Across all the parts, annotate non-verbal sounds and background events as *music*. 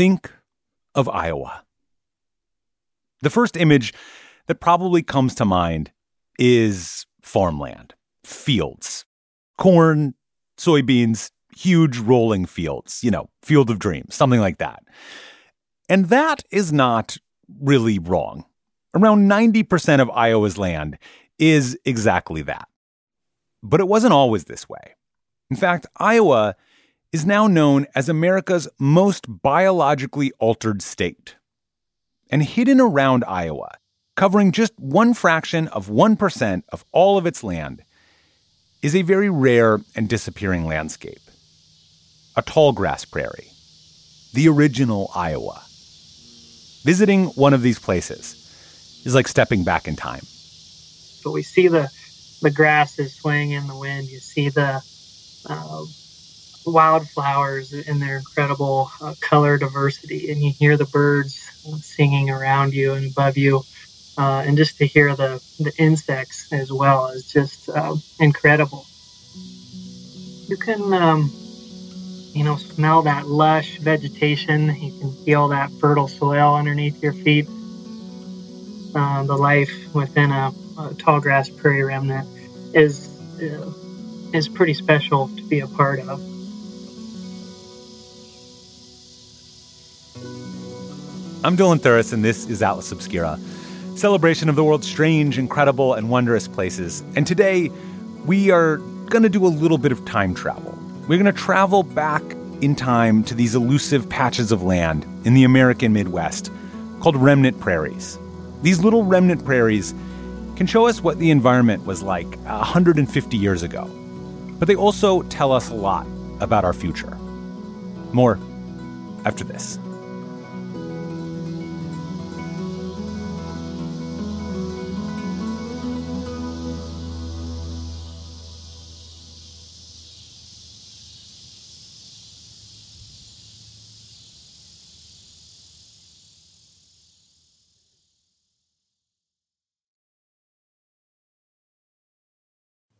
think of Iowa. The first image that probably comes to mind is farmland, fields, corn, soybeans, huge rolling fields, you know, field of dreams, something like that. And that is not really wrong. Around 90% of Iowa's land is exactly that. But it wasn't always this way. In fact, Iowa is now known as America's most biologically altered state. And hidden around Iowa, covering just one fraction of 1% of all of its land, is a very rare and disappearing landscape a tall grass prairie, the original Iowa. Visiting one of these places is like stepping back in time. But we see the the grass is swaying in the wind. You see the uh, wildflowers in their incredible uh, color diversity, and you hear the birds singing around you and above you. Uh, and just to hear the, the insects as well is just uh, incredible. You can, um, you know, smell that lush vegetation. You can feel that fertile soil underneath your feet. Uh, the life within a, a, tall grass prairie remnant is uh, is pretty special to be a part of. I'm Dylan Thuras, and this is Atlas Obscura, celebration of the world's strange, incredible, and wondrous places. And today, we are going to do a little bit of time travel. We're going to travel back in time to these elusive patches of land in the American Midwest called remnant prairies. These little remnant prairies can show us what the environment was like 150 years ago, but they also tell us a lot about our future. More after this.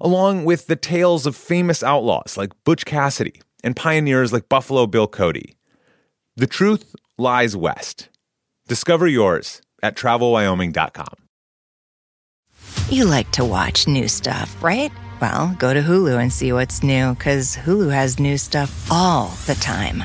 along with the tales of famous outlaws like Butch Cassidy and pioneers like Buffalo Bill Cody. The truth lies west. Discover yours at travelwyoming.com. You like to watch new stuff, right? Well, go to Hulu and see what's new because Hulu has new stuff all the time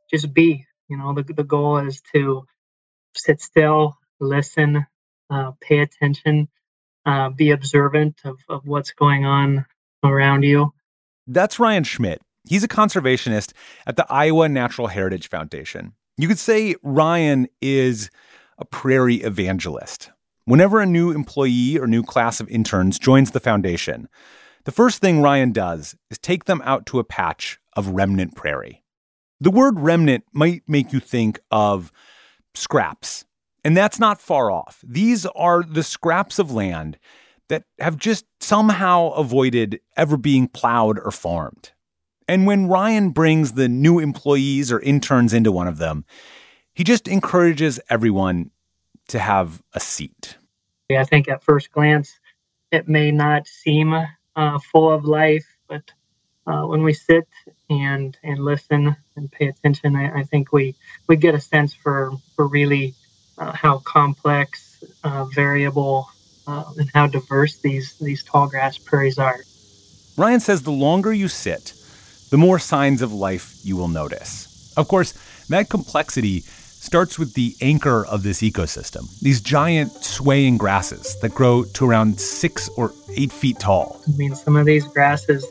just be. You know, the the goal is to sit still, listen, uh, pay attention, uh, be observant of, of what's going on around you. That's Ryan Schmidt. He's a conservationist at the Iowa Natural Heritage Foundation. You could say Ryan is a prairie evangelist. Whenever a new employee or new class of interns joins the foundation, the first thing Ryan does is take them out to a patch of remnant prairie. The word remnant might make you think of scraps, and that's not far off. These are the scraps of land that have just somehow avoided ever being plowed or farmed. And when Ryan brings the new employees or interns into one of them, he just encourages everyone to have a seat. I think at first glance, it may not seem uh, full of life, but uh, when we sit and and listen and pay attention, I, I think we we get a sense for for really uh, how complex, uh, variable, uh, and how diverse these these tall grass prairies are. Ryan says the longer you sit, the more signs of life you will notice. Of course, that complexity starts with the anchor of this ecosystem these giant swaying grasses that grow to around six or eight feet tall. I mean, some of these grasses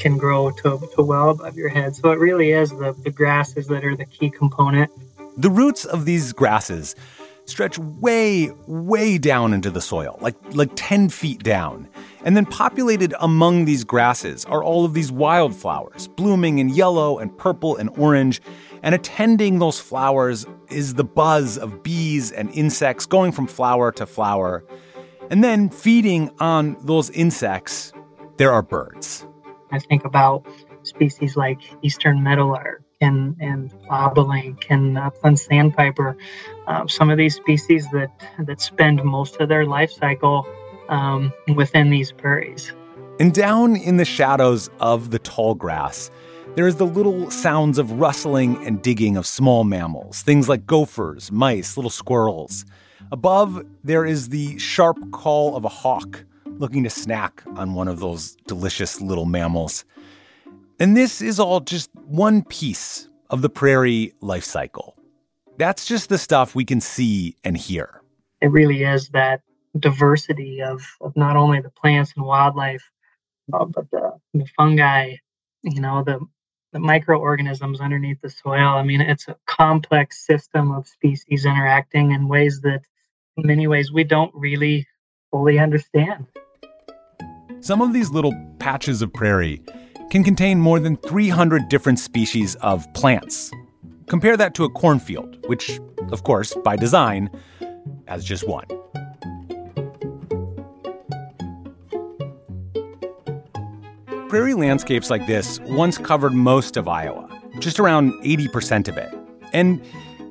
can grow to, to well above your head. So it really is the, the grasses that are the key component. The roots of these grasses stretch way, way down into the soil, like, like 10 feet down. And then populated among these grasses are all of these wildflowers, blooming in yellow and purple and orange. And attending those flowers is the buzz of bees and insects going from flower to flower. And then feeding on those insects, there are birds. I think about species like eastern meadowlark and, and bobolink and upland sandpiper, uh, some of these species that, that spend most of their life cycle um, within these prairies. And down in the shadows of the tall grass, there is the little sounds of rustling and digging of small mammals, things like gophers, mice, little squirrels. Above, there is the sharp call of a hawk looking to snack on one of those delicious little mammals. And this is all just one piece of the prairie life cycle. That's just the stuff we can see and hear. It really is that diversity of, of not only the plants and wildlife, uh, but the, the fungi, you know, the, the microorganisms underneath the soil. I mean, it's a complex system of species interacting in ways that, in many ways, we don't really fully understand. Some of these little patches of prairie can contain more than 300 different species of plants. Compare that to a cornfield, which, of course, by design, has just one. Prairie landscapes like this once covered most of Iowa, just around 80% of it. And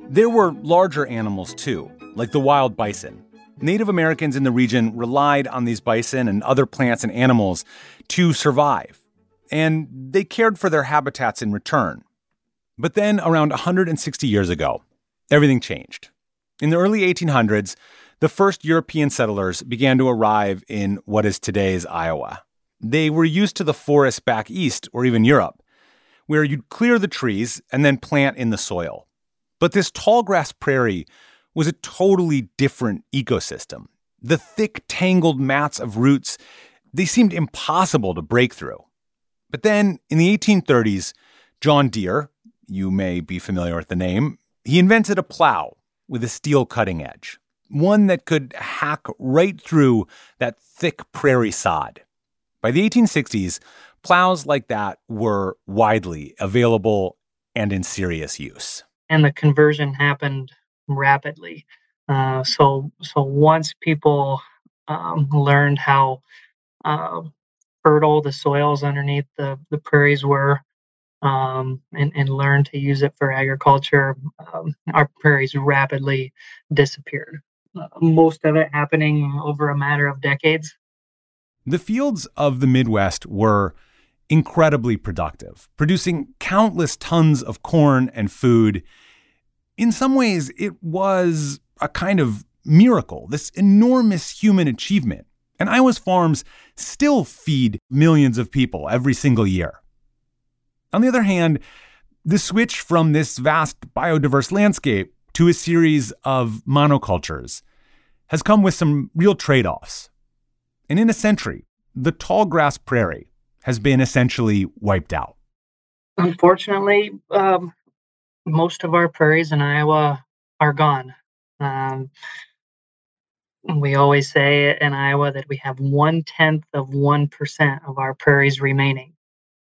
there were larger animals too, like the wild bison. Native Americans in the region relied on these bison and other plants and animals to survive and they cared for their habitats in return. But then, around 160 years ago, everything changed. In the early 1800s, the first European settlers began to arrive in what is today's Iowa. They were used to the forests back east or even Europe, where you'd clear the trees and then plant in the soil. But this tall grass prairie was a totally different ecosystem. The thick, tangled mats of roots, they seemed impossible to break through. But then in the 1830s, John Deere, you may be familiar with the name, he invented a plow with a steel cutting edge, one that could hack right through that thick prairie sod. By the 1860s, plows like that were widely available and in serious use. And the conversion happened rapidly. Uh, so, so once people um, learned how uh, fertile the soils underneath the, the prairies were um, and, and learned to use it for agriculture, um, our prairies rapidly disappeared. Uh, most of it happening over a matter of decades. The fields of the Midwest were incredibly productive, producing countless tons of corn and food. In some ways, it was a kind of miracle, this enormous human achievement and Iowa's farms still feed millions of people every single year. On the other hand, the switch from this vast biodiverse landscape to a series of monocultures has come with some real trade offs. And in a century, the tall grass prairie has been essentially wiped out. Unfortunately, um, most of our prairies in Iowa are gone. Um, we always say in Iowa that we have one tenth of 1% of our prairies remaining.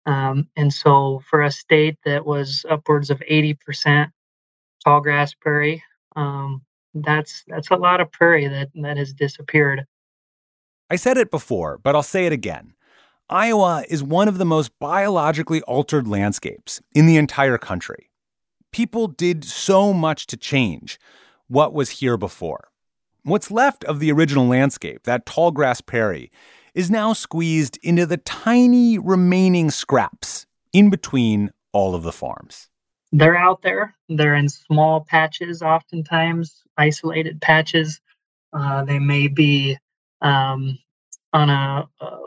Um, and so for a state that was upwards of 80% tall grass prairie, um, that's that's a lot of prairie that, that has disappeared. I said it before, but I'll say it again. Iowa is one of the most biologically altered landscapes in the entire country. People did so much to change what was here before. What's left of the original landscape, that tall grass prairie, is now squeezed into the tiny remaining scraps in between all of the farms. They're out there. They're in small patches, oftentimes isolated patches. Uh, they may be um, on a, a,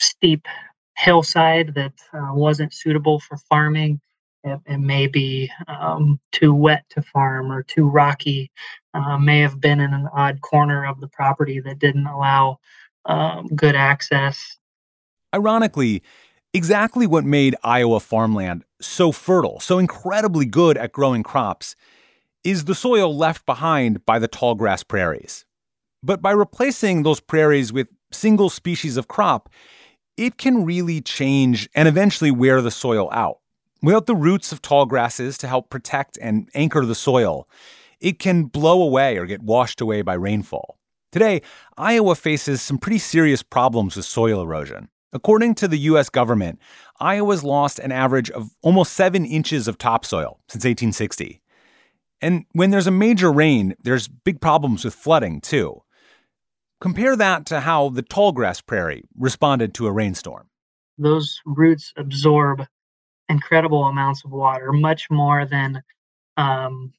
steep hillside that uh, wasn't suitable for farming. It, it may be um, too wet to farm or too rocky. Uh, may have been in an odd corner of the property that didn't allow um, good access. Ironically, exactly what made Iowa farmland so fertile, so incredibly good at growing crops, is the soil left behind by the tall grass prairies. But by replacing those prairies with single species of crop, it can really change and eventually wear the soil out. Without the roots of tall grasses to help protect and anchor the soil, it can blow away or get washed away by rainfall. Today, Iowa faces some pretty serious problems with soil erosion. According to the U.S. government, Iowa's lost an average of almost seven inches of topsoil since 1860. And when there's a major rain, there's big problems with flooding, too. Compare that to how the tallgrass prairie responded to a rainstorm. Those roots absorb incredible amounts of water, much more than um,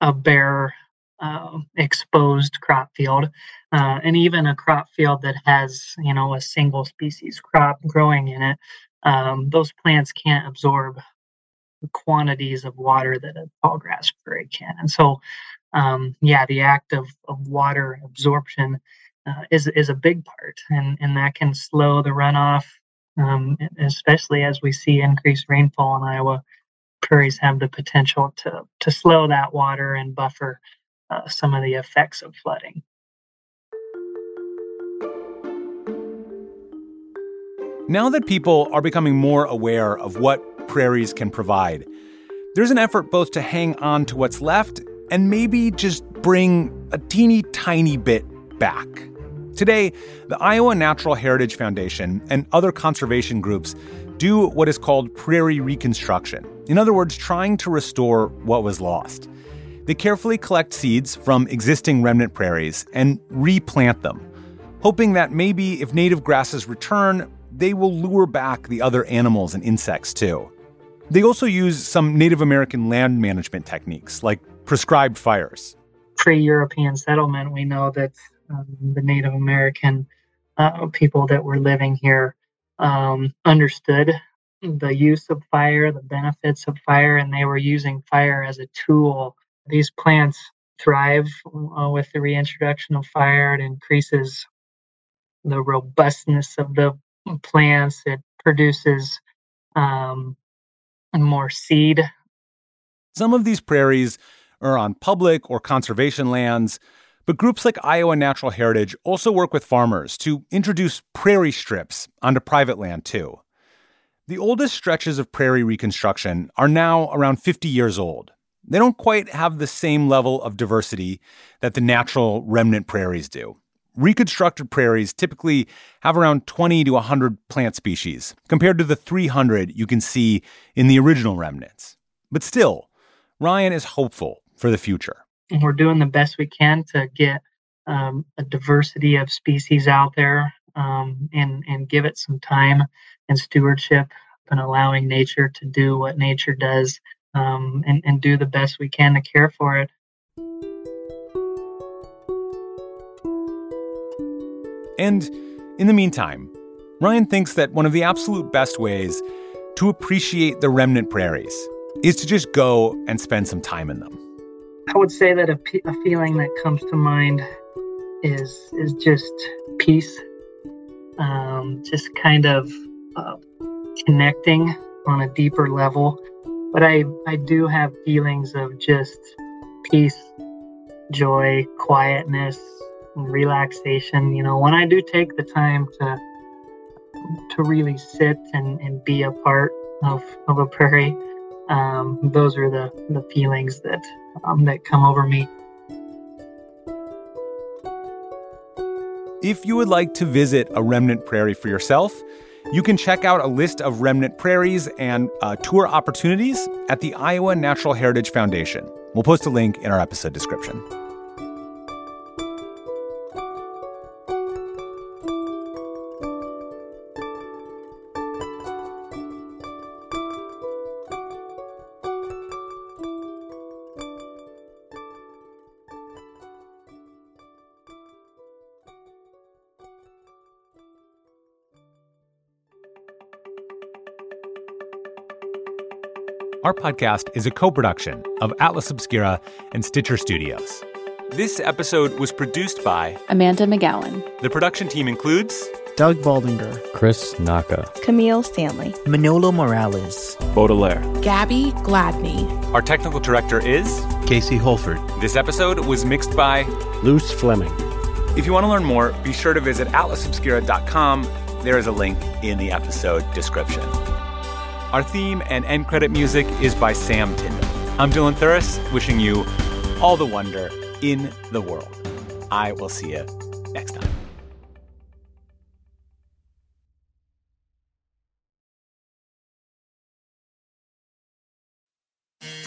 a bare uh, exposed crop field, uh, and even a crop field that has you know a single species crop growing in it. Um, those plants can't absorb the quantities of water that a tall grass prairie can, and so um, yeah, the act of, of water absorption uh, is is a big part, and and that can slow the runoff um, especially as we see increased rainfall in Iowa. Prairies have the potential to, to slow that water and buffer uh, some of the effects of flooding. Now that people are becoming more aware of what prairies can provide, there's an effort both to hang on to what's left and maybe just bring a teeny tiny bit back. Today, the Iowa Natural Heritage Foundation and other conservation groups do what is called prairie reconstruction. In other words, trying to restore what was lost. They carefully collect seeds from existing remnant prairies and replant them, hoping that maybe if native grasses return, they will lure back the other animals and insects too. They also use some Native American land management techniques like prescribed fires. Pre European settlement, we know that um, the Native American uh, people that were living here um, understood the use of fire, the benefits of fire, and they were using fire as a tool. These plants thrive uh, with the reintroduction of fire. It increases the robustness of the plants. It produces um, more seed. Some of these prairies are on public or conservation lands. But groups like Iowa Natural Heritage also work with farmers to introduce prairie strips onto private land, too. The oldest stretches of prairie reconstruction are now around 50 years old. They don't quite have the same level of diversity that the natural remnant prairies do. Reconstructed prairies typically have around 20 to 100 plant species, compared to the 300 you can see in the original remnants. But still, Ryan is hopeful for the future we're doing the best we can to get um, a diversity of species out there um, and and give it some time and stewardship and allowing nature to do what nature does um, and, and do the best we can to care for it. And in the meantime, Ryan thinks that one of the absolute best ways to appreciate the remnant prairies is to just go and spend some time in them. I would say that a, a feeling that comes to mind is is just peace, um, just kind of uh, connecting on a deeper level. But I I do have feelings of just peace, joy, quietness, relaxation. You know, when I do take the time to to really sit and, and be a part of, of a prairie, um, those are the, the feelings that um, that come over me. If you would like to visit a remnant prairie for yourself, you can check out a list of remnant prairies and uh, tour opportunities at the Iowa Natural Heritage Foundation. We'll post a link in our episode description. Our podcast is a co production of Atlas Obscura and Stitcher Studios. This episode was produced by Amanda McGowan. The production team includes Doug Baldinger, Chris Naka, Camille Stanley, Manolo Morales, Baudelaire, Gabby Gladney. Our technical director is Casey Holford. This episode was mixed by Luz Fleming. If you want to learn more, be sure to visit atlasobscura.com. There is a link in the episode description. Our theme and end credit music is by Sam Tyndall. I'm Dylan Thuras, wishing you all the wonder in the world. I will see you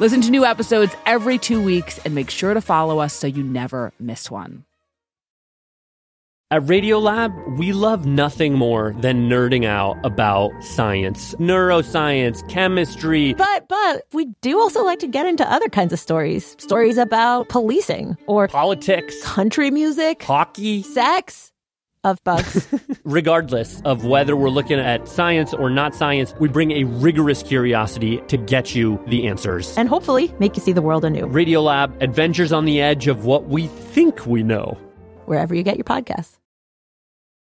Listen to new episodes every two weeks and make sure to follow us so you never miss one. At Radiolab, we love nothing more than nerding out about science, neuroscience, chemistry. But but we do also like to get into other kinds of stories. Stories about policing or politics, country music, hockey, sex of bugs. *laughs* Regardless of whether we're looking at science or not science, we bring a rigorous curiosity to get you the answers. and hopefully make you see the world anew. Radiolab, adventures on the edge of what we think we know. Wherever you get your podcasts.